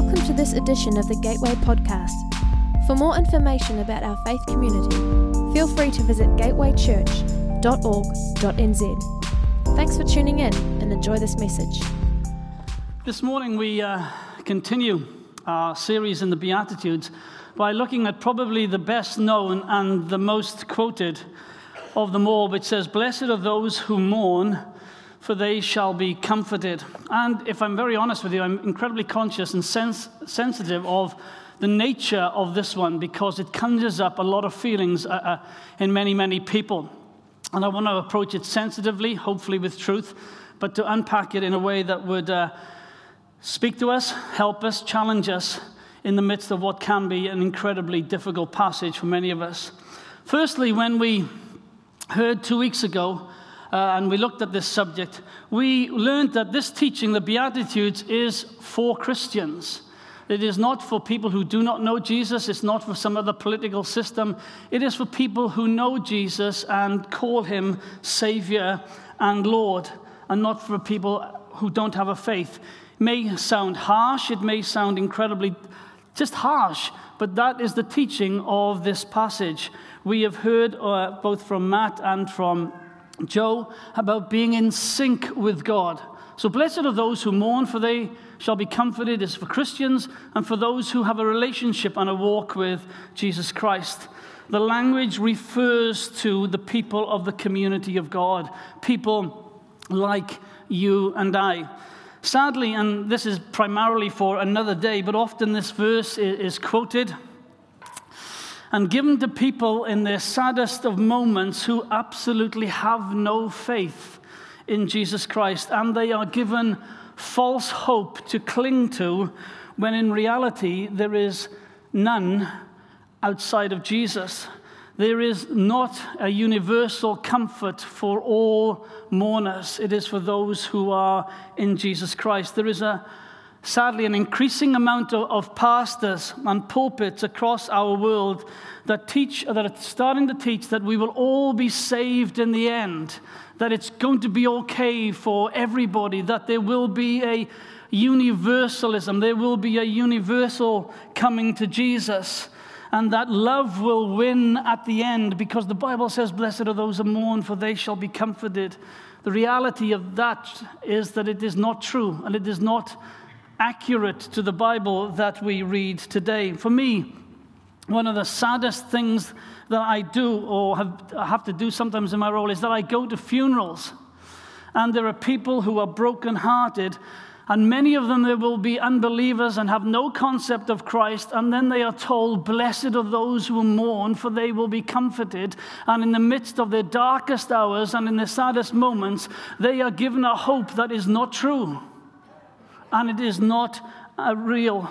Welcome to this edition of the Gateway Podcast. For more information about our faith community, feel free to visit gatewaychurch.org.nz. Thanks for tuning in and enjoy this message. This morning we uh, continue our series in the Beatitudes by looking at probably the best known and the most quoted of them all, which says, Blessed are those who mourn, for they shall be comforted. And if I'm very honest with you, I'm incredibly conscious and sens- sensitive of the nature of this one because it conjures up a lot of feelings uh, uh, in many, many people. And I want to approach it sensitively, hopefully with truth, but to unpack it in a way that would uh, speak to us, help us, challenge us in the midst of what can be an incredibly difficult passage for many of us. Firstly, when we heard two weeks ago uh, and we looked at this subject, we learned that this teaching, the Beatitudes, is for Christians. It is not for people who do not know Jesus. It's not for some other political system. It is for people who know Jesus and call him Savior and Lord, and not for people who don't have a faith. It may sound harsh, it may sound incredibly just harsh, but that is the teaching of this passage. We have heard uh, both from Matt and from Joe about being in sync with God. So, blessed are those who mourn, for they shall be comforted, is for Christians and for those who have a relationship and a walk with Jesus Christ. The language refers to the people of the community of God, people like you and I. Sadly, and this is primarily for another day, but often this verse is quoted and given to people in their saddest of moments who absolutely have no faith in Jesus Christ. And they are given false hope to cling to when in reality there is none outside of Jesus. There is not a universal comfort for all mourners. It is for those who are in Jesus Christ. There is a sadly, an increasing amount of, of, pastors and pulpits across our world that teach, that are starting to teach that we will all be saved in the end, that it's going to be okay for everybody, that there will be a universalism, there will be a universal coming to Jesus. And that love will win at the end because the Bible says, Blessed are those who mourn, for they shall be comforted. The reality of that is that it is not true and it is not accurate to the Bible that we read today. For me, one of the saddest things that I do or have, have to do sometimes in my role is that I go to funerals. And there are people who are brokenhearted, and many of them there will be unbelievers and have no concept of Christ, and then they are told, Blessed are those who mourn, for they will be comforted. And in the midst of their darkest hours and in their saddest moments, they are given a hope that is not true and it is not uh, real.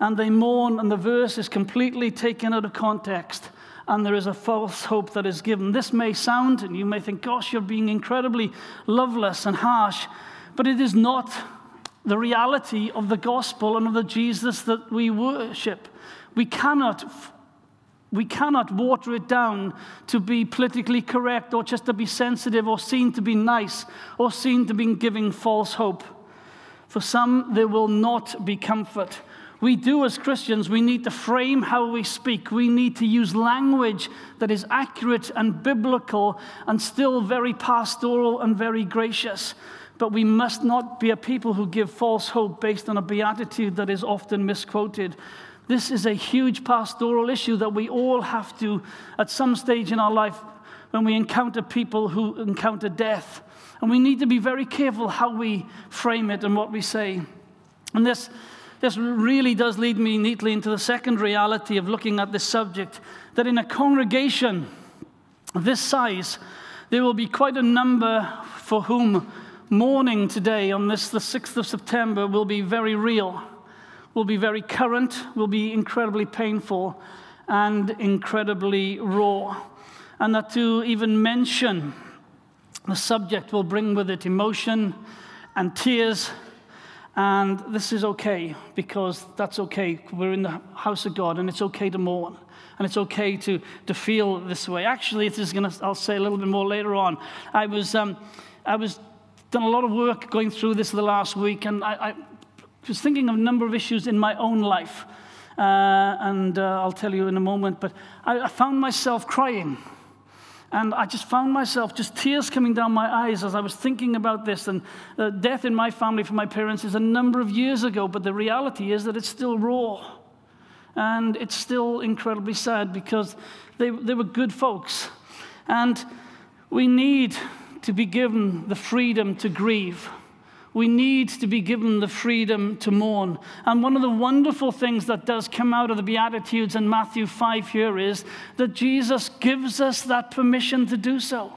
And they mourn, and the verse is completely taken out of context, and there is a false hope that is given. This may sound, and you may think, gosh, you're being incredibly loveless and harsh, but it is not the reality of the gospel and of the Jesus that we worship. We cannot we cannot water it down to be politically correct or just to be sensitive or seen to be nice or seen to be giving false hope. For some, there will not be comfort. We do, as Christians, we need to frame how we speak. We need to use language that is accurate and biblical and still very pastoral and very gracious. But we must not be a people who give false hope based on a beatitude that is often misquoted. This is a huge pastoral issue that we all have to, at some stage in our life, when we encounter people who encounter death, and we need to be very careful how we frame it and what we say. And this, this really does lead me neatly into the second reality of looking at this subject that in a congregation this size, there will be quite a number for whom mourning today, on this, the 6th of September, will be very real, will be very current, will be incredibly painful, and incredibly raw. And that to even mention the subject will bring with it emotion and tears. And this is okay because that's okay. We're in the house of God and it's okay to mourn. And it's okay to, to feel this way. Actually, this is going to, I'll say a little bit more later on. I was, um, I was done a lot of work going through this the last week, and I, I was thinking of a number of issues in my own life. Uh, and uh, I'll tell you in a moment. But I, I found myself crying. And I just found myself just tears coming down my eyes as I was thinking about this. And the death in my family for my parents is a number of years ago, but the reality is that it's still raw. And it's still incredibly sad because they, they were good folks. And we need to be given the freedom to grieve we need to be given the freedom to mourn. And one of the wonderful things that does come out of the Beatitudes in Matthew 5 here is that Jesus gives us that permission to do so.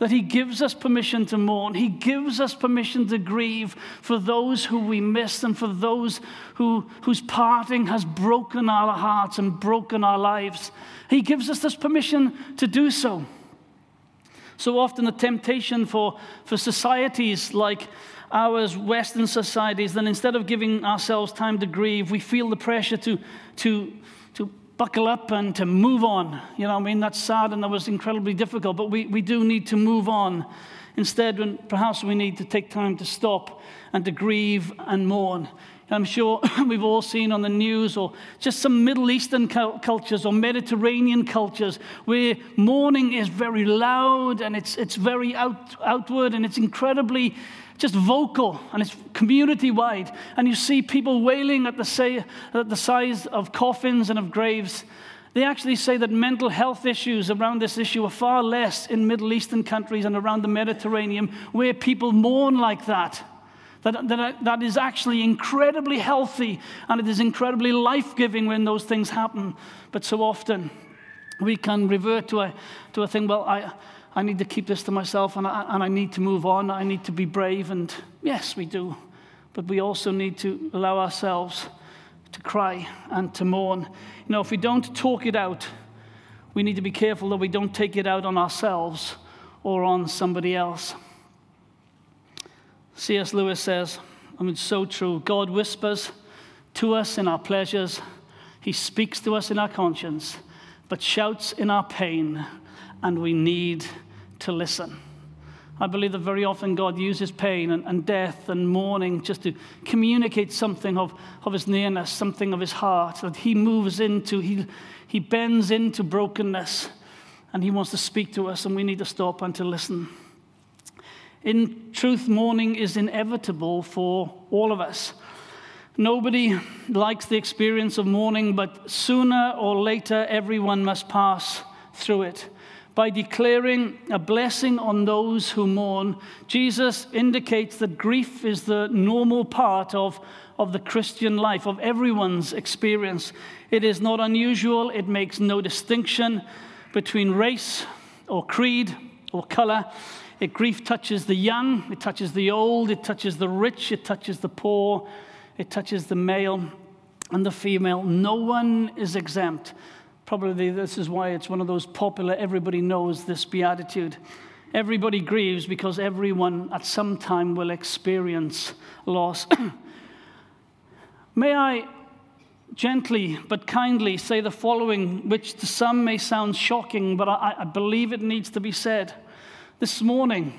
That he gives us permission to mourn. He gives us permission to grieve for those who we miss and for those who, whose parting has broken our hearts and broken our lives. He gives us this permission to do so. So often, the temptation for, for societies like ours, Western societies, then instead of giving ourselves time to grieve, we feel the pressure to, to, to buckle up and to move on. You know, I mean, that's sad and that was incredibly difficult, but we, we do need to move on. Instead, when perhaps we need to take time to stop and to grieve and mourn. I'm sure we've all seen on the news, or just some Middle Eastern cultures or Mediterranean cultures where mourning is very loud and it's, it's very out, outward and it's incredibly just vocal and it's community wide. And you see people wailing at the, say, at the size of coffins and of graves. They actually say that mental health issues around this issue are far less in Middle Eastern countries and around the Mediterranean where people mourn like that. That, that, that is actually incredibly healthy and it is incredibly life giving when those things happen. But so often we can revert to a, to a thing, well, I, I need to keep this to myself and I, and I need to move on. I need to be brave. And yes, we do. But we also need to allow ourselves to cry and to mourn. You know, if we don't talk it out, we need to be careful that we don't take it out on ourselves or on somebody else. C.S. Lewis says, I mean, so true. God whispers to us in our pleasures, He speaks to us in our conscience, but shouts in our pain and we need to listen. I believe that very often God uses pain and, and, death and mourning just to communicate something of, of his nearness, something of his heart, that he moves into, he, he bends into brokenness, and he wants to speak to us, and we need to stop and to listen. In truth, mourning is inevitable for all of us. Nobody likes the experience of mourning, but sooner or later, everyone must pass through it by declaring a blessing on those who mourn, Jesus indicates that grief is the normal part of, of the Christian life, of everyone's experience. It is not unusual, it makes no distinction between race or creed or color. It, grief touches the young, it touches the old, it touches the rich, it touches the poor, it touches the male and the female. No one is exempt. Probably this is why it's one of those popular, everybody knows this beatitude. Everybody grieves because everyone at some time will experience loss. May I gently but kindly say the following, which to some may sound shocking, but I, I, believe it needs to be said. This morning,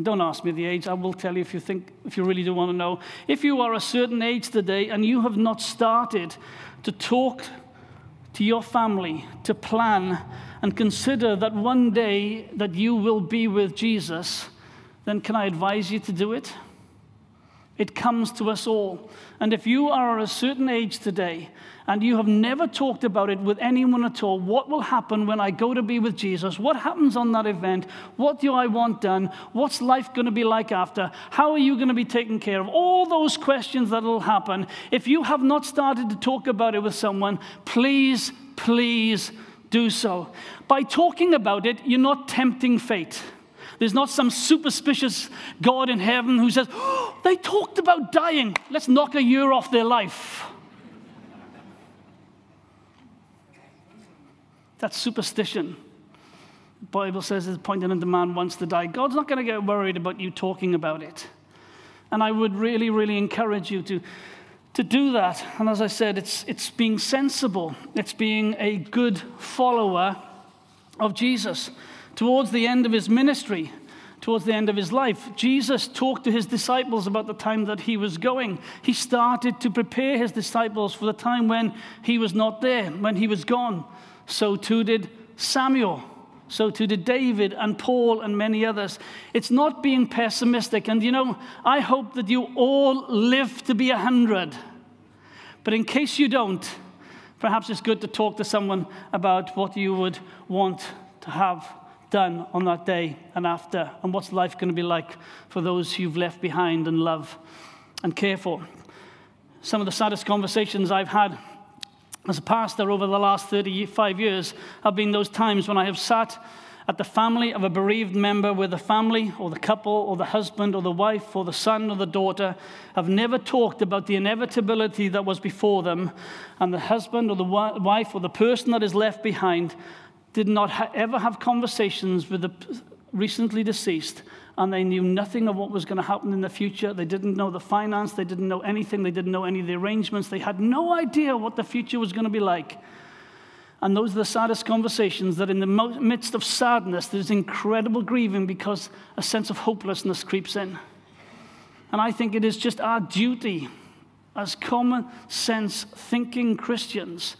don't ask me the age, I will tell you if you think, if you really do want to know. If you are a certain age today and you have not started to talk to your family to plan and consider that one day that you will be with Jesus, then can I advise you to do it? It comes to us all. And if you are a certain age today and you have never talked about it with anyone at all, what will happen when I go to be with Jesus? What happens on that event? What do I want done? What's life going to be like after? How are you going to be taken care of? All those questions that will happen. If you have not started to talk about it with someone, please, please do so. By talking about it, you're not tempting fate. There's not some superstitious God in heaven who says, oh, they talked about dying. Let's knock a year off their life. That's superstition. The Bible says it's pointing at the man wants to die. God's not going to get worried about you talking about it. And I would really, really encourage you to, to do that. And as I said, it's, it's being sensible, it's being a good follower of Jesus towards the end of his ministry, towards the end of his life. Jesus talked to his disciples about the time that he was going. He started to prepare his disciples for the time when he was not there, when he was gone. So too did Samuel. So too did David and Paul and many others. It's not being pessimistic. And you know, I hope that you all live to be a hundred. But in case you don't, perhaps it's good to talk to someone about what you would want to have done on that day and after, and what's life going to be like for those you've left behind and love and care for. Some of the saddest conversations I've had as a pastor over the last 35 years have been those times when I have sat at the family of a bereaved member where the family or the couple or the husband or the wife or the son or the daughter have never talked about the inevitability that was before them, and the husband or the wife or the person that is left behind did not ha- ever have conversations with the recently deceased and they knew nothing of what was going to happen in the future. They didn't know the finance, they didn't know anything, they didn't know any of the arrangements, they had no idea what the future was going to be like. And those are the saddest conversations that, in the midst of sadness, there's incredible grieving because a sense of hopelessness creeps in. And I think it is just our duty as common sense thinking Christians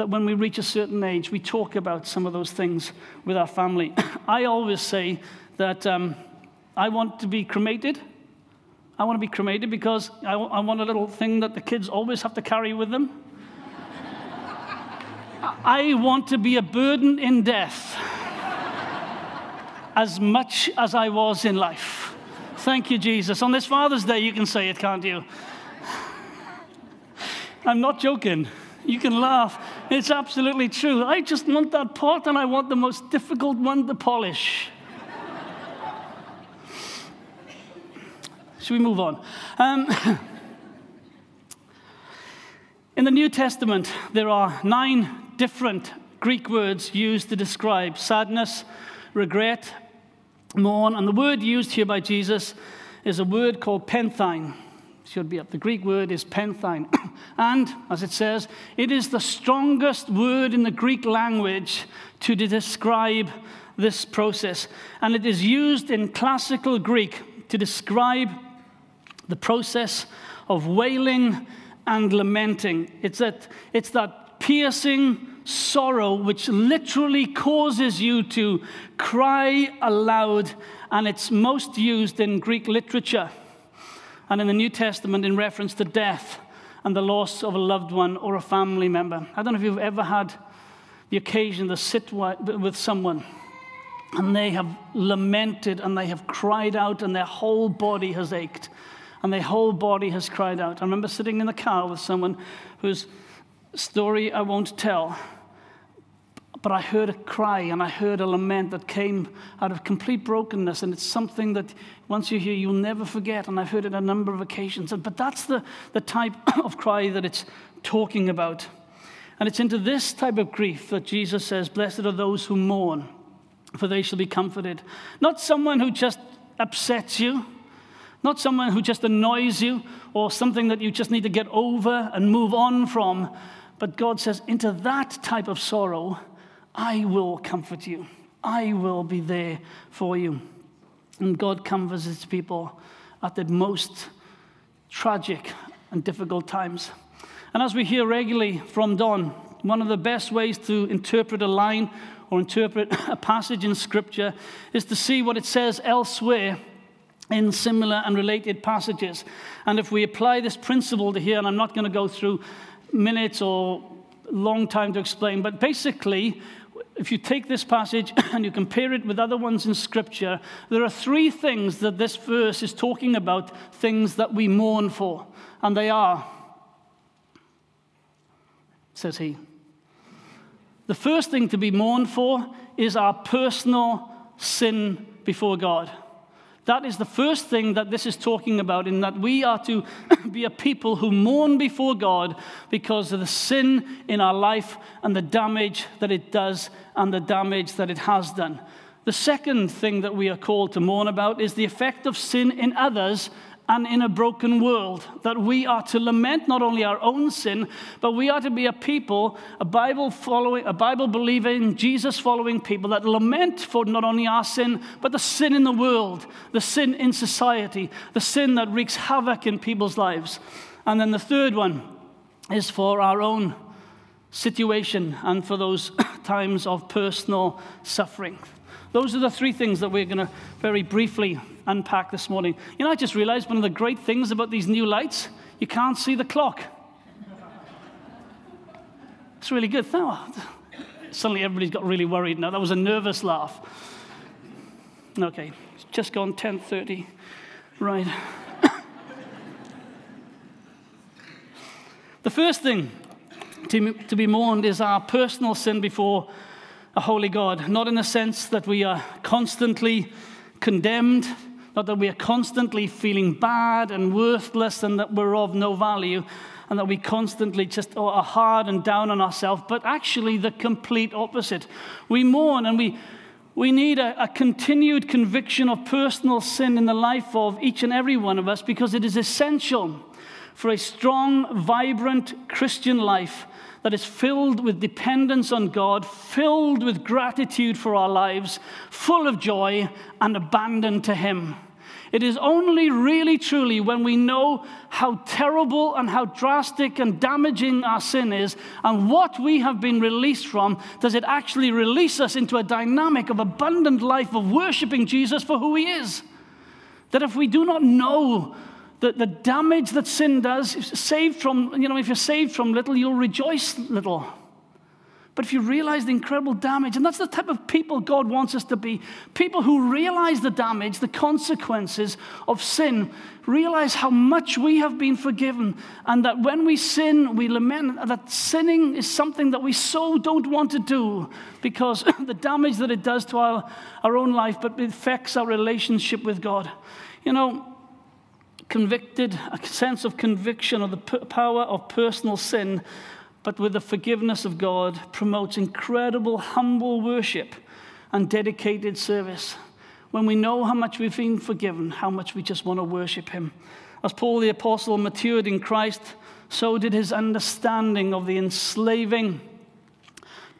that when we reach a certain age, we talk about some of those things with our family. I always say that um, I want to be cremated. I want to be cremated because I, w- I want a little thing that the kids always have to carry with them. I want to be a burden in death as much as I was in life. Thank you, Jesus. On this Father's Day, you can say it, can't you? I'm not joking. You can laugh. It's absolutely true. I just want that pot and I want the most difficult one to polish. Should we move on? Um, in the New Testament, there are nine different Greek words used to describe sadness, regret, mourn, and the word used here by Jesus is a word called penthine. Should be up. The Greek word is penthine. and, as it says, it is the strongest word in the Greek language to describe this process. And it is used in classical Greek to describe the process of wailing and lamenting. It's that, it's that piercing sorrow which literally causes you to cry aloud, and it's most used in Greek literature and in the New Testament in reference to death and the loss of a loved one or a family member. I don't know if you've ever had the occasion to sit with someone and they have lamented and they have cried out and their whole body has ached and their whole body has cried out. I remember sitting in the car with someone whose story I won't tell, but I heard a cry and I heard a lament that came out of complete brokenness. And it's something that once you hear, you'll never forget. And I've heard it a number of occasions. But that's the, the type of cry that it's talking about. And it's into this type of grief that Jesus says, Blessed are those who mourn, for they shall be comforted. Not someone who just upsets you, not someone who just annoys you or something that you just need to get over and move on from. But God says, into that type of sorrow, I will comfort you. I will be there for you. And God comforts his people at the most tragic and difficult times. And as we hear regularly from Don, one of the best ways to interpret a line or interpret a passage in Scripture is to see what it says elsewhere in similar and related passages. And if we apply this principle to here, and I'm not going to go through minutes or long time to explain, but basically, if you take this passage and you compare it with other ones in Scripture, there are three things that this verse is talking about, things that we mourn for. And they are, says he. The first thing to be mourned for is our personal sin before God. That is the first thing that this is talking about, in that we are to be a people who mourn before God because of the sin in our life and the damage that it does and the damage that it has done. The second thing that we are called to mourn about is the effect of sin in others and in a broken world. That we are to lament not only our own sin, but we are to be a people, a Bible following, a Bible believing, Jesus following people that lament for not only our sin, but the sin in the world, the sin in society, the sin that wreaks havoc in people's lives. And then the third one is for our own situation and for those times of personal suffering. Those are the three things that we're going to very briefly unpack this morning. You know, I just realized one of the great things about these new lights, you can't see the clock. It's really good. Oh, suddenly everybody's got really worried now. That was a nervous laugh. Okay, it's just gone 10:30. Right. the first thing to, to be mourned is our personal sin before a holy God, not in the sense that we are constantly condemned, not that we are constantly feeling bad and worthless and that we're of no value, and that we constantly just are hard and down on ourselves, but actually the complete opposite. We mourn and we, we need a, a continued conviction of personal sin in the life of each and every one of us because it is essential for a strong, vibrant Christian life that is filled with dependence on God, filled with gratitude for our lives, full of joy, and abandoned to Him. It is only really truly when we know how terrible and how drastic and damaging our sin is and what we have been released from does it actually release us into a dynamic of abundant life of worshiping Jesus for who He is. That if we do not know the, the damage that sin does, saved from, you know, if you're saved from little, you'll rejoice little. But if you realize the incredible damage, and that's the type of people God wants us to be people who realize the damage, the consequences of sin, realize how much we have been forgiven, and that when we sin, we lament that sinning is something that we so don't want to do because the damage that it does to our, our own life, but it affects our relationship with God. You know, convicted, a sense of conviction of the power of personal sin, but with the forgiveness of God, promotes incredible, humble worship and dedicated service. When we know how much we've been forgiven, how much we just want to worship Him. As Paul the Apostle matured in Christ, so did his understanding of the enslaving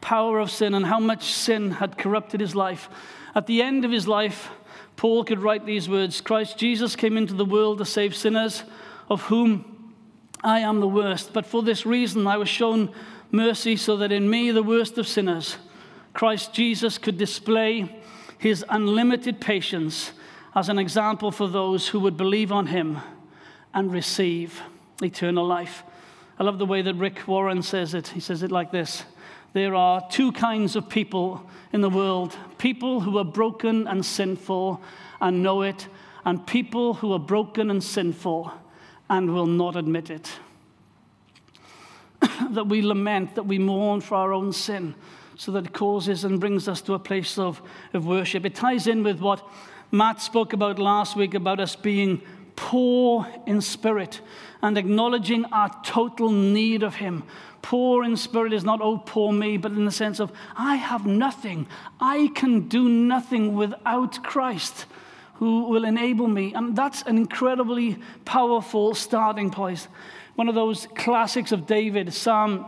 power of sin and how much sin had corrupted his life. At the end of his life, Paul could write these words Christ Jesus came into the world to save sinners, of whom I am the worst. But for this reason I was shown mercy, so that in me, the worst of sinners, Christ Jesus could display his unlimited patience as an example for those who would believe on him and receive eternal life. I love the way that Rick Warren says it. He says it like this there are two kinds of people in the world people who are broken and sinful and know it, and people who are broken and sinful and will not admit it. that we lament, that we mourn for our own sin, so that it causes and brings us to a place of, of worship. It ties in with what Matt spoke about last week about us being poor in spirit and acknowledging our total need of Him. Poor in spirit is not, oh, poor me, but in the sense of, I have nothing. I can do nothing without Christ who will enable me. And that's an incredibly powerful starting point. One of those classics of David, Psalm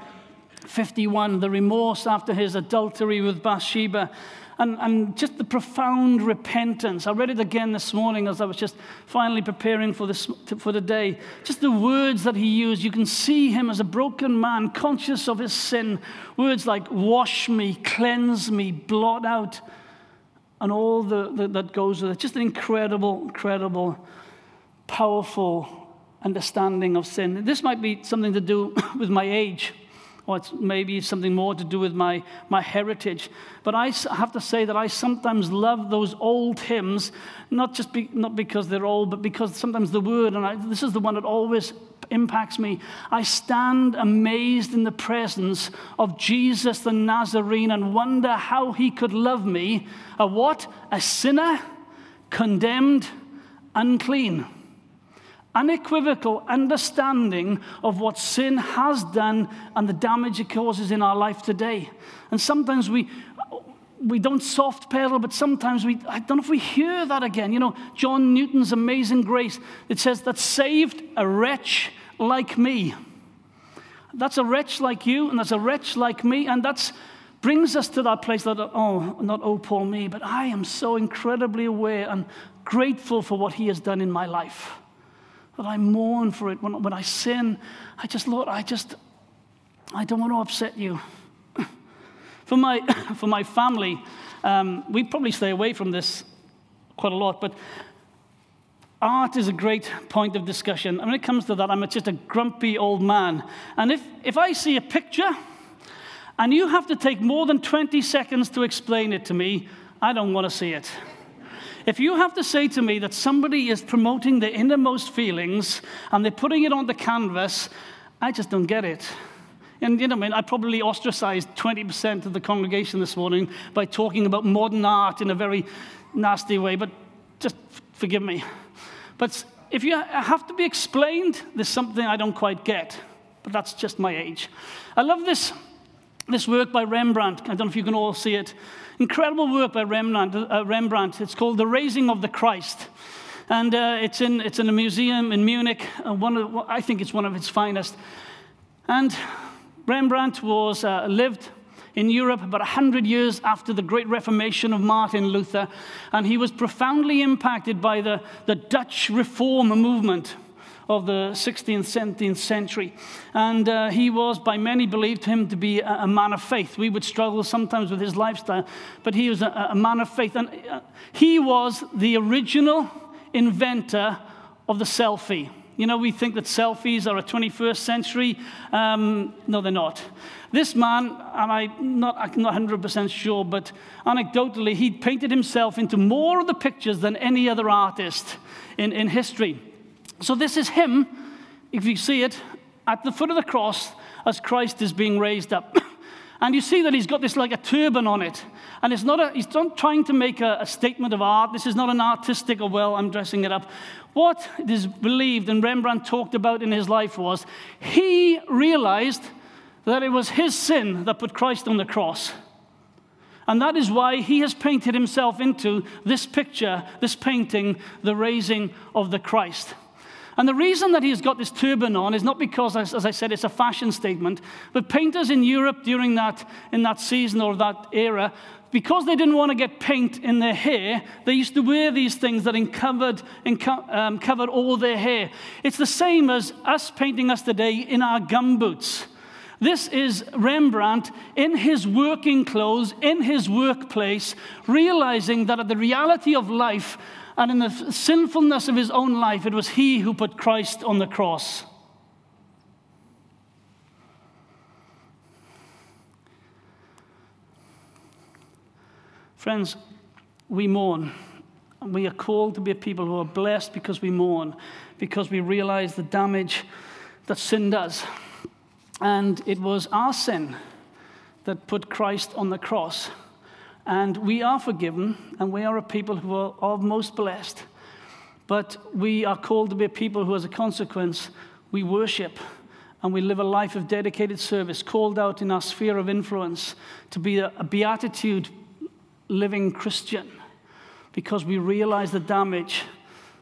51, the remorse after his adultery with Bathsheba and, and just the profound repentance. I read it again this morning as I was just finally preparing for, this, for the day. Just the words that he used. You can see him as a broken man, conscious of his sin. Words like wash me, cleanse me, blot out, and all the, the that goes with it. Just an incredible, incredible, powerful understanding of sin. This might be something to do with my age or it's maybe something more to do with my, my heritage. But I have to say that I sometimes love those old hymns, not just be, not because they're old, but because sometimes the word, and I, this is the one that always impacts me. I stand amazed in the presence of Jesus the Nazarene and wonder how he could love me, a what? A sinner, condemned, unclean unequivocal understanding of what sin has done and the damage it causes in our life today. And sometimes we, we don't soft pedal, but sometimes we, I don't know if we hear that again. You know, John Newton's Amazing Grace, it says that saved a wretch like me. That's a wretch like you, and that's a wretch like me, and that's brings us to that place that, oh, not oh, poor me, but I am so incredibly aware and grateful for what He has done in my life. That I mourn for it. When, when I sin, I just, Lord, I just, I don't want to upset you. For my, for my family, um, we probably stay away from this quite a lot, but art is a great point of discussion. And when it comes to that, I'm just a grumpy old man. And if, if I see a picture and you have to take more than 20 seconds to explain it to me, I don't want to see it. If you have to say to me that somebody is promoting their innermost feelings and they're putting it on the canvas, I just don't get it. And you know, I mean, I probably ostracized 20% of the congregation this morning by talking about modern art in a very nasty way, but just forgive me. But if you have to be explained, there's something I don't quite get. But that's just my age. I love this, this work by Rembrandt. I don't know if you can all see it. Incredible work by Rembrandt. Uh, Rembrandt. It's called The Raising of the Christ. And uh, it's, in, it's in a museum in Munich. Uh, one of, I think it's one of its finest. And Rembrandt was, uh, lived in Europe about 100 years after the great Reformation of Martin Luther, and he was profoundly impacted by the, the Dutch Reform movement of the 16th, 17th century. And uh, he was, by many, believed him to be a, a, man of faith. We would struggle sometimes with his lifestyle, but he was a, a man of faith. And uh, he was the original inventor of the selfie. You know, we think that selfies are a 21st century. Um, no, they're not. This man, and I'm not, I'm not 100% sure, but anecdotally, he painted himself into more of the pictures than any other artist in, in history. So this is him, if you see it, at the foot of the cross as Christ is being raised up. and you see that he's got this like a turban on it. And it's not a, he's not trying to make a, a statement of art. This is not an artistic, or well, I'm dressing it up. What is believed and Rembrandt talked about in his life was he realized that it was his sin that put Christ on the cross. And that is why he has painted himself into this picture, this painting, the raising of the Christ. And the reason that he's got this turban on is not because, as I said, it's a fashion statement, but painters in Europe during that, in that season or that era because they didn't want to get paint in their hair, they used to wear these things that uncovered, um, covered all their hair. It's the same as us painting us today in our gumboots. This is Rembrandt in his working clothes, in his workplace, realizing that at the reality of life and in the sinfulness of his own life, it was he who put Christ on the cross. Friends, we mourn. And we are called to be a people who are blessed because we mourn, because we realize the damage that sin does. And it was our sin that put Christ on the cross. And we are forgiven, and we are a people who are, most blessed. But we are called to be a people who, as a consequence, we worship and we live a life of dedicated service, called out in our sphere of influence to be a, a beatitude living Christian because we realize the damage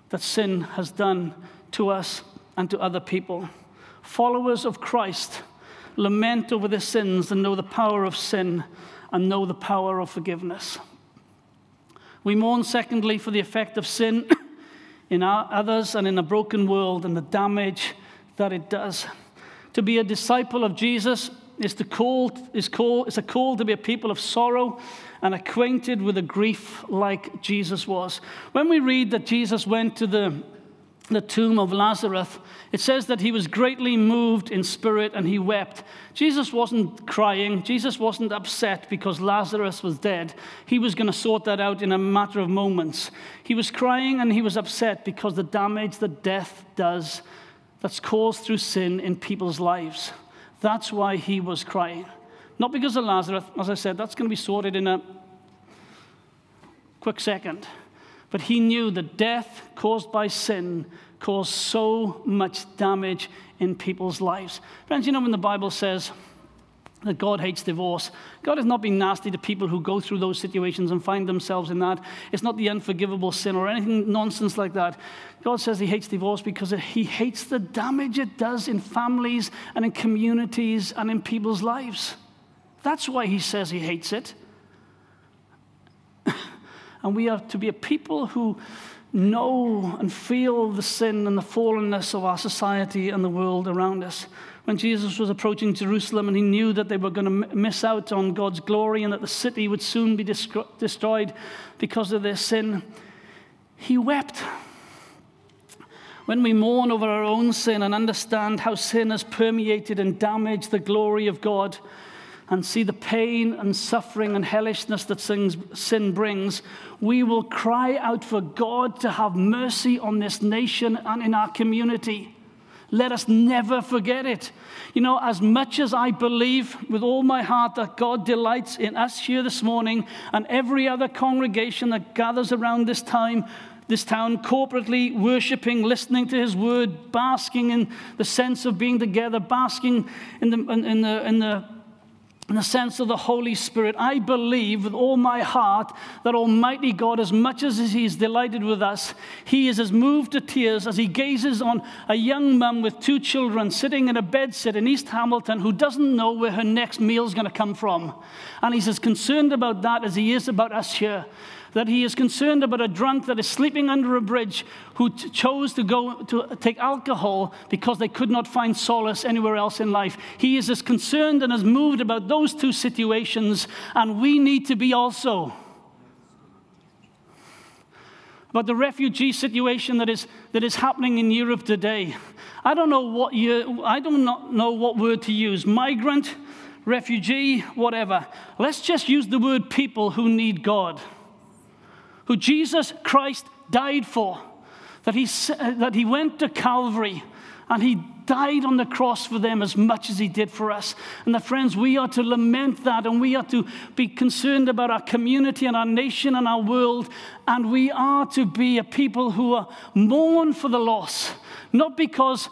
that sin has done to us and to other people. Followers of Christ lament over their sins and know the power of sin and know the power of forgiveness. We mourn, secondly, for the effect of sin in our others and in a broken world and the damage that it does. To be a disciple of Jesus is, to call, is, call, is a call to be a people of sorrow and acquainted with a grief like Jesus was. When we read that Jesus went to the, the tomb of Lazarus, it says that he was greatly moved in spirit and he wept. Jesus wasn't crying, Jesus wasn't upset because Lazarus was dead. He was going to sort that out in a matter of moments. He was crying and he was upset because the damage that death does that's caused through sin in people's lives. That's why he was crying. Not because of Lazarus, as I said, that's going to be sorted in a quick second. But he knew that death caused by sin caused so much damage in people's lives. Friends, you know when the Bible says that God hates divorce. God has not been nasty to people who go through those situations and find themselves in that. It's not the unforgivable sin or anything nonsense like that. God says He hates divorce because He hates the damage it does in families and in communities and in people's lives. That's why He says He hates it. And we are to be a people who know and feel the sin and the fallenness of our society and the world around us when Jesus was approaching Jerusalem and he knew that they were going to miss out on God's glory and that the city would soon be destroyed because of their sin, he wept. When we mourn over our own sin and understand how sin has permeated and damaged the glory of God, and see the pain and suffering and hellishness that sin brings, we will cry out for God to have mercy on this nation and in our community. Let us never forget it. You know, as much as I believe with all my heart that God delights in us here this morning and every other congregation that gathers around this time, this town corporately worshiping, listening to his word, basking in the sense of being together, basking in the, in, in the, in the in the sense of the Holy Spirit, I believe with all my heart that Almighty God, as much as He is delighted with us, He is as moved to tears as He gazes on a young mum with two children sitting in a bedsit in East Hamilton who doesn't know where her next meal is going to come from. And He's as concerned about that as He is about us here that he is concerned about a drunk that is sleeping under a bridge who t- chose to go to take alcohol because they could not find solace anywhere else in life. He is as concerned and as moved about those two situations, and we need to be also. About the refugee situation that is, that is happening in Europe today. I don't know what you, I do not know what word to use. Migrant, refugee, whatever. Let's just use the word people who need God who Jesus Christ died for, that he, uh, that he went to Calvary and he died on the cross for them as much as he did for us. And the friends, we are to lament that and we are to be concerned about our community and our nation and our world. And we are to be a people who are mourn for the loss, not because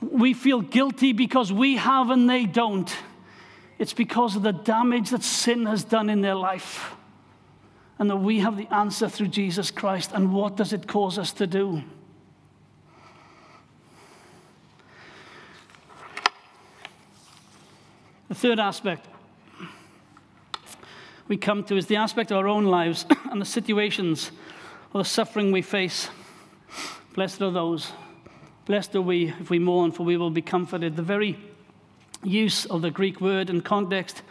we feel guilty because we have and they don't. It's because of the damage that sin has done in their life and that we have the answer through Jesus Christ. And what does it cause us to do? The third aspect we come to is the aspect of our own lives and the situations or the suffering we face. Blessed are those. Blessed are we if we mourn, for we will be comforted. The very use of the Greek word in context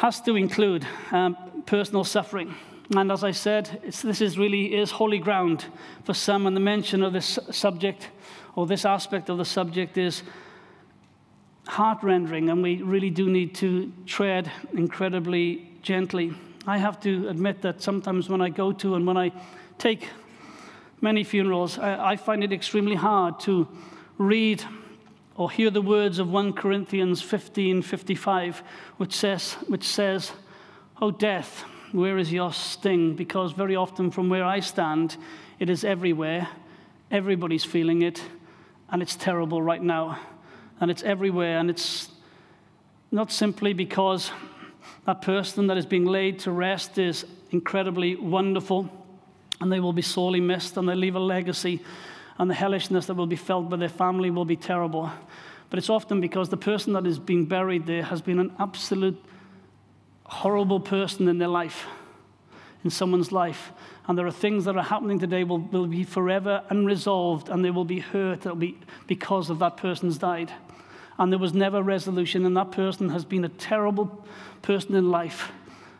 has to include um, personal suffering. And as I said, this is really is holy ground for some, and the mention of this subject or this aspect of the subject is heart rending, and we really do need to tread incredibly gently. I have to admit that sometimes when I go to and when I take many funerals, I, I find it extremely hard to read or hear the words of 1 Corinthians 15 55, which says, which says, Oh, death, where is your sting? Because very often, from where I stand, it is everywhere. Everybody's feeling it, and it's terrible right now. And it's everywhere, and it's not simply because that person that is being laid to rest is incredibly wonderful, and they will be sorely missed, and they leave a legacy and the hellishness that will be felt by their family will be terrible. But it's often because the person that is being buried there has been an absolute horrible person in their life, in someone's life. And there are things that are happening today will, will be forever unresolved and they will be hurt be because of that person's died. And there was never resolution, and that person has been a terrible person in life.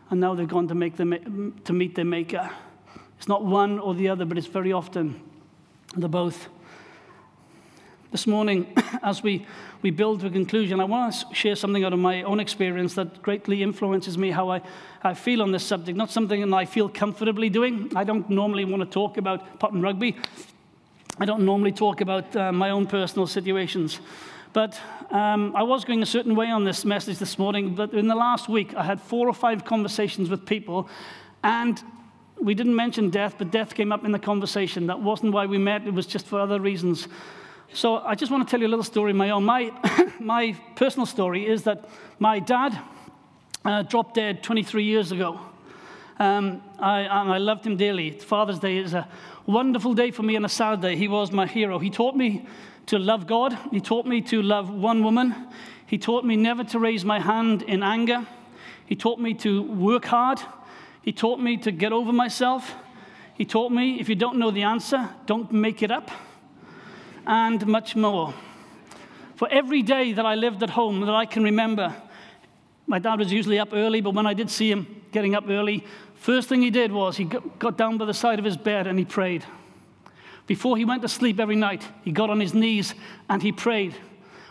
And now they've gone to, make them, to meet their maker. It's not one or the other, but it's very often the both. This morning, as we, we build to a conclusion, I want to share something out of my own experience that greatly influences me how I, I feel on this subject. Not something that I feel comfortably doing. I don't normally want to talk about pot and rugby. I don't normally talk about uh, my own personal situations. But um, I was going a certain way on this message this morning, but in the last week, I had four or five conversations with people, and we didn't mention death, but death came up in the conversation. That wasn't why we met, it was just for other reasons. So I just want to tell you a little story of my own. My, my personal story is that my dad uh, dropped dead 23 years ago. Um, I, I loved him dearly. Father's Day is a wonderful day for me and a sad day. He was my hero. He taught me to love God. He taught me to love one woman. He taught me never to raise my hand in anger. He taught me to work hard. He taught me to get over myself. He taught me if you don't know the answer, don't make it up, and much more. For every day that I lived at home that I can remember, my dad was usually up early, but when I did see him getting up early, first thing he did was he got down by the side of his bed and he prayed. Before he went to sleep every night, he got on his knees and he prayed.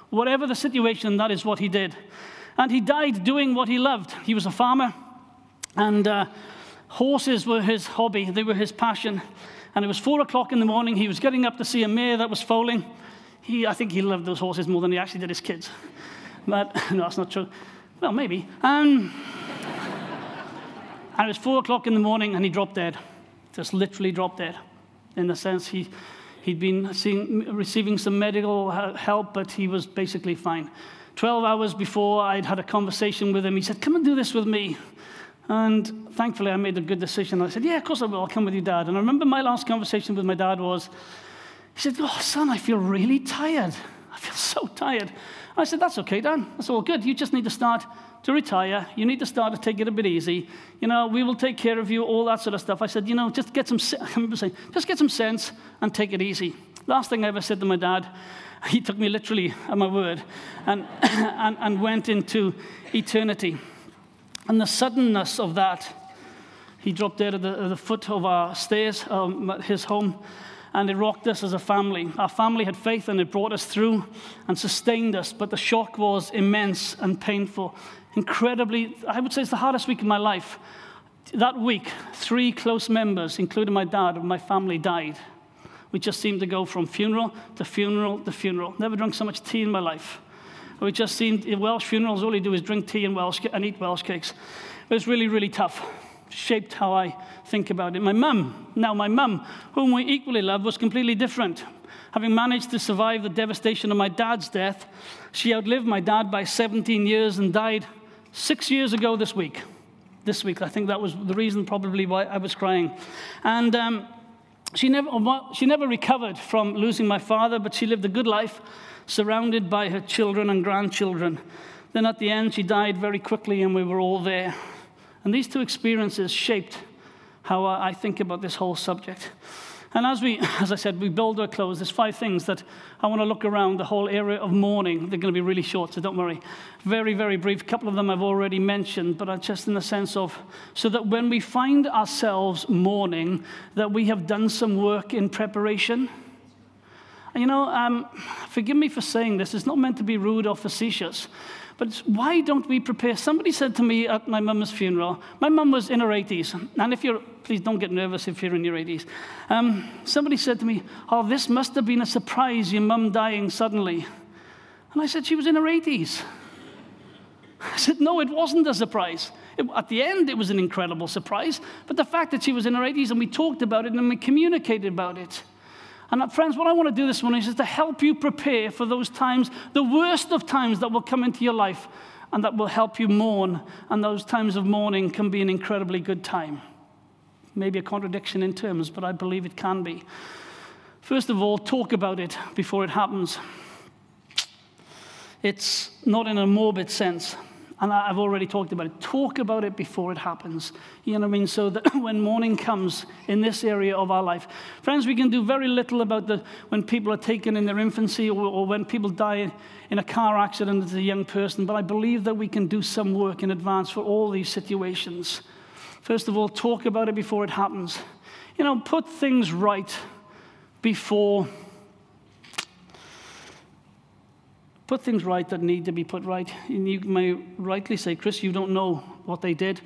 Whatever the situation, that is what he did. And he died doing what he loved. He was a farmer, and uh, horses were his hobby, they were his passion. And it was four o'clock in the morning. He was getting up to see a mare that was foaling. He, I think he loved those horses more than he actually did his kids. But no, that's not true. Well, maybe. Um, and it was four o'clock in the morning, and he dropped dead. Just literally dropped dead. In the sense, he, he'd been seeing, receiving some medical help, but he was basically fine. 12 hours before I'd had a conversation with him, he said, Come and do this with me. And thankfully, I made a good decision. I said, Yeah, of course I will. I'll come with you, Dad. And I remember my last conversation with my dad was, He said, Oh, son, I feel really tired. I feel so tired. I said, That's okay, Dan. That's all good. You just need to start to retire. You need to start to take it a bit easy. You know, we will take care of you, all that sort of stuff. I said, You know, just get some, I remember saying, just get some sense and take it easy. Last thing I ever said to my dad, he took me literally at my word and, and, and went into eternity. And the suddenness of that, he dropped dead at the, at the foot of our stairs, um, his home and it rocked us as a family. Our family had faith and it brought us through and sustained us, but the shock was immense and painful. Incredibly, I would say it's the hardest week of my life. That week, three close members, including my dad, of my family died. We just seemed to go from funeral to funeral to funeral. Never drunk so much tea in my life. We just seemed, Welsh funerals, all you do is drink tea and, Welsh, and eat Welsh cakes. It was really, really tough shaped how I think about it. My mum, now my mum, whom we equally love, was completely different. Having managed to survive the devastation of my dad's death, she outlived my dad by 17 years and died six years ago this week. This week, I think that was the reason probably why I was crying. And um, she, never, she never recovered from losing my father, but she lived a good life surrounded by her children and grandchildren. Then at the end, she died very quickly, and we were all there. And these two experiences shaped how I think about this whole subject. And as we, as I said, we build our close, there's five things that I want to look around the whole area of mourning. They're going to be really short, so don't worry. Very, very brief. A couple of them I've already mentioned, but just in the sense of so that when we find ourselves mourning, that we have done some work in preparation. You know, um, forgive me for saying this, it's not meant to be rude or facetious, but why don't we prepare? Somebody said to me at my mum's funeral, my mum was in her 80s, and if you're, please don't get nervous if you're in your 80s. Um, somebody said to me, Oh, this must have been a surprise, your mum dying suddenly. And I said, She was in her 80s. I said, No, it wasn't a surprise. It, at the end, it was an incredible surprise, but the fact that she was in her 80s and we talked about it and we communicated about it. And friends, what I want to do this morning is to help you prepare for those times, the worst of times that will come into your life and that will help you mourn. And those times of mourning can be an incredibly good time. Maybe a contradiction in terms, but I believe it can be. First of all, talk about it before it happens. It's not in a morbid sense. And I've already talked about it. Talk about it before it happens. You know what I mean? So that when mourning comes in this area of our life, friends, we can do very little about the, when people are taken in their infancy or, or when people die in a car accident as a young person. But I believe that we can do some work in advance for all these situations. First of all, talk about it before it happens. You know, put things right before put things right that need to be put right. And you may rightly say, Chris, you don't know what they did,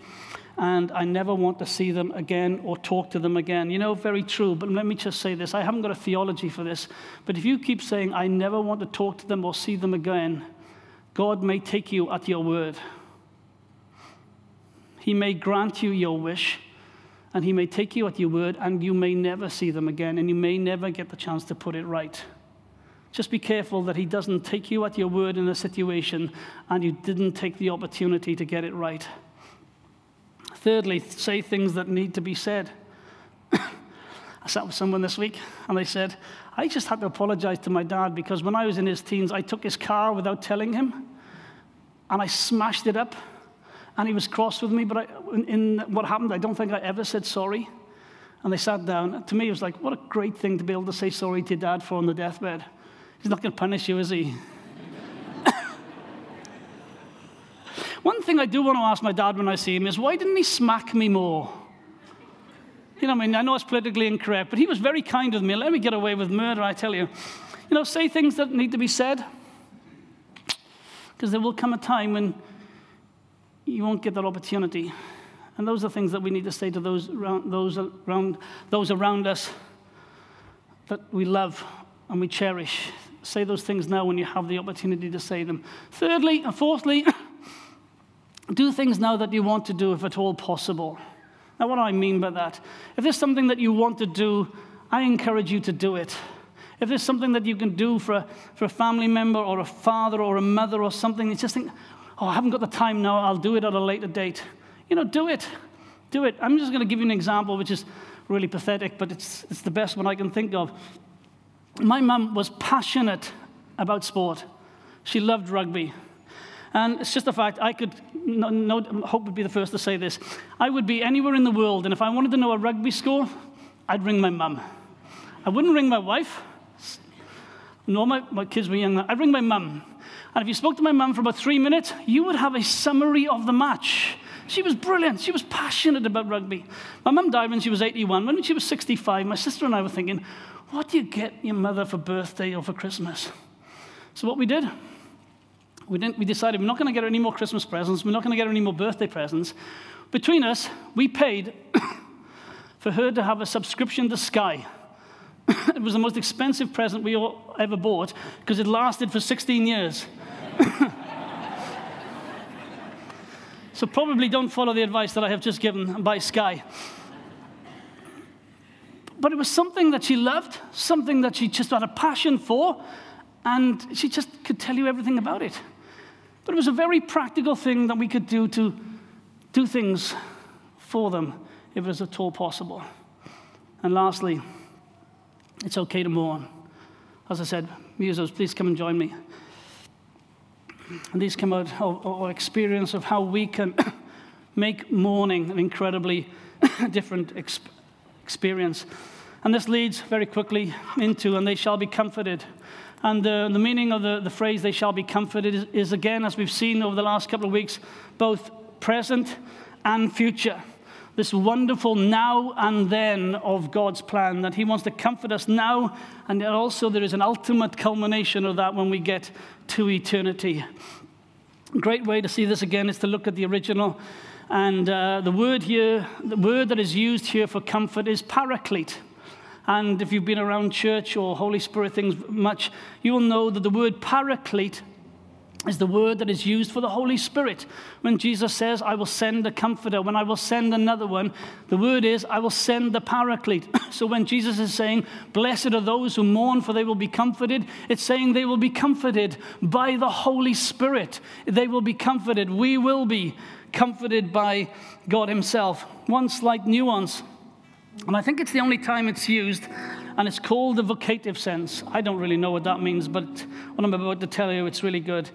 and I never want to see them again or talk to them again. You know, very true, but let me just say this I haven't got a theology for this, but if you keep saying, I never want to talk to them or see them again, God may take you at your word. He may grant you your wish, and He may take you at your word, and you may never see them again, and you may never get the chance to put it right. Just be careful that he doesn't take you at your word in a situation and you didn't take the opportunity to get it right. Thirdly, say things that need to be said. I sat with someone this week and they said, I just had to apologize to my dad because when I was in his teens, I took his car without telling him and I smashed it up. And he was cross with me, but I, in, in what happened, I don't think I ever said sorry. And they sat down. To me, it was like, what a great thing to be able to say sorry to your dad for on the deathbed. He's not going to punish you, is he? One thing I do want to ask my dad when I see him is why didn't he smack me more? You know, I mean, I know it's politically incorrect, but he was very kind with me. Let me get away with murder, I tell you. You know, say things that need to be said. Because there will come a time when you won't get that opportunity. And those are things that we need to say to those around, those around, those around us that we love and we cherish. Say those things now when you have the opportunity to say them. Thirdly and fourthly, do things now that you want to do if at all possible. Now, what do I mean by that? If there's something that you want to do, I encourage you to do it. If there's something that you can do for a, for a family member or a father or a mother or something, you just think, oh, I haven't got the time now, I'll do it at a later date. You know, do it. Do it. I'm just going to give you an example which is really pathetic, but it's, it's the best one I can think of. My mum was passionate about sport. She loved rugby. And it's just a fact, I could, no, no, hope would be the first to say this. I would be anywhere in the world, and if I wanted to know a rugby score, I'd ring my mum. I wouldn't ring my wife. No, my, my kids were young. I'd ring my mum. And if you spoke to my mum for about three minutes, you would have a summary of the match. She was brilliant. She was passionate about rugby. My mum died when she was 81. When she was 65, my sister and I were thinking, what do you get your mother for birthday or for Christmas? So what we did, we, didn't, we decided we're not going to get her any more Christmas presents. We're not going to get her any more birthday presents. Between us, we paid for her to have a subscription to Sky. it was the most expensive present we ever bought because it lasted for 16 years. so probably don't follow the advice that I have just given by Sky. But it was something that she loved, something that she just had a passion for, and she just could tell you everything about it. But it was a very practical thing that we could do to do things for them if it was at all possible. And lastly, it's okay to mourn. As I said, musos, please come and join me. And these come out of our experience of how we can make mourning an incredibly different exp- experience. And this leads very quickly into, and they shall be comforted. And the, the meaning of the, the phrase, they shall be comforted, is, is again, as we've seen over the last couple of weeks, both present and future this wonderful now and then of God's plan, that He wants to comfort us now, and also there is an ultimate culmination of that when we get to eternity. Great way to see this again is to look at the original. And uh, the word here, the word that is used here for comfort is paraclete. And if you've been around church or Holy Spirit things much, you'll know that the word paraclete is the word that is used for the Holy Spirit. When Jesus says, I will send a comforter, when I will send another one, the word is, I will send the paraclete. so when Jesus is saying, Blessed are those who mourn, for they will be comforted, it's saying they will be comforted by the Holy Spirit. They will be comforted. We will be comforted by God Himself. One slight nuance, and I think it's the only time it's used and it's called the vocative sense. I don't really know what that means, but what I'm about to tell you, it's really good.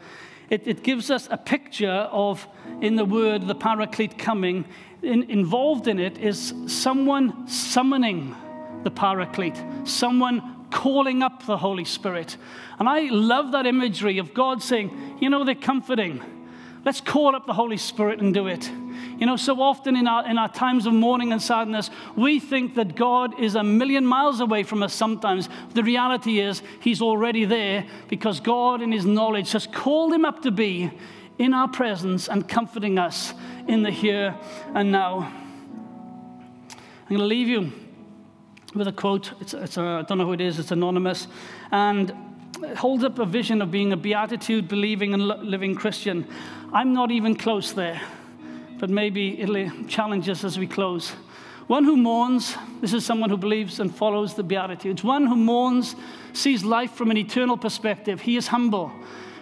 It, it gives us a picture of, in the word, the paraclete coming. In, involved in it is someone summoning the paraclete, someone calling up the Holy Spirit. And I love that imagery of God saying, you know, they're comforting. Let's call up the Holy Spirit and do it. You know, so often in our, in our times of mourning and sadness, we think that God is a million miles away from us sometimes. The reality is, He's already there because God, in His knowledge, has called Him up to be in our presence and comforting us in the here and now. I'm going to leave you with a quote. It's, it's a, I don't know who it is, it's anonymous. And holds up a vision of being a beatitude believing and living Christian. I'm not even close there but maybe it'll challenge us as we close. One who mourns, this is someone who believes and follows the Beatitudes. One who mourns sees life from an eternal perspective. He is humble.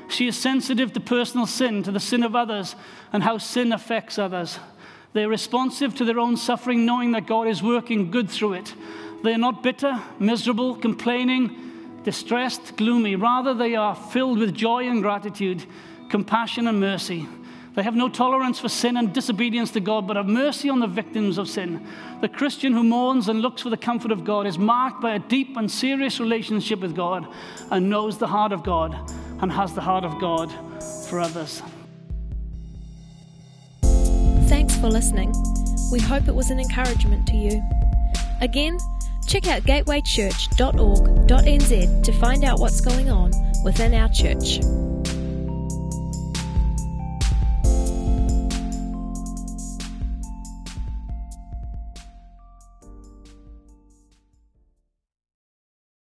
She is sensitive to personal sin, to the sin of others, and how sin affects others. They're responsive to their own suffering, knowing that God is working good through it. They are not bitter, miserable, complaining, distressed, gloomy. Rather, they are filled with joy and gratitude, compassion and mercy. They have no tolerance for sin and disobedience to God, but have mercy on the victims of sin. The Christian who mourns and looks for the comfort of God is marked by a deep and serious relationship with God and knows the heart of God and has the heart of God for others. Thanks for listening. We hope it was an encouragement to you. Again, check out gatewaychurch.org.nz to find out what's going on within our church.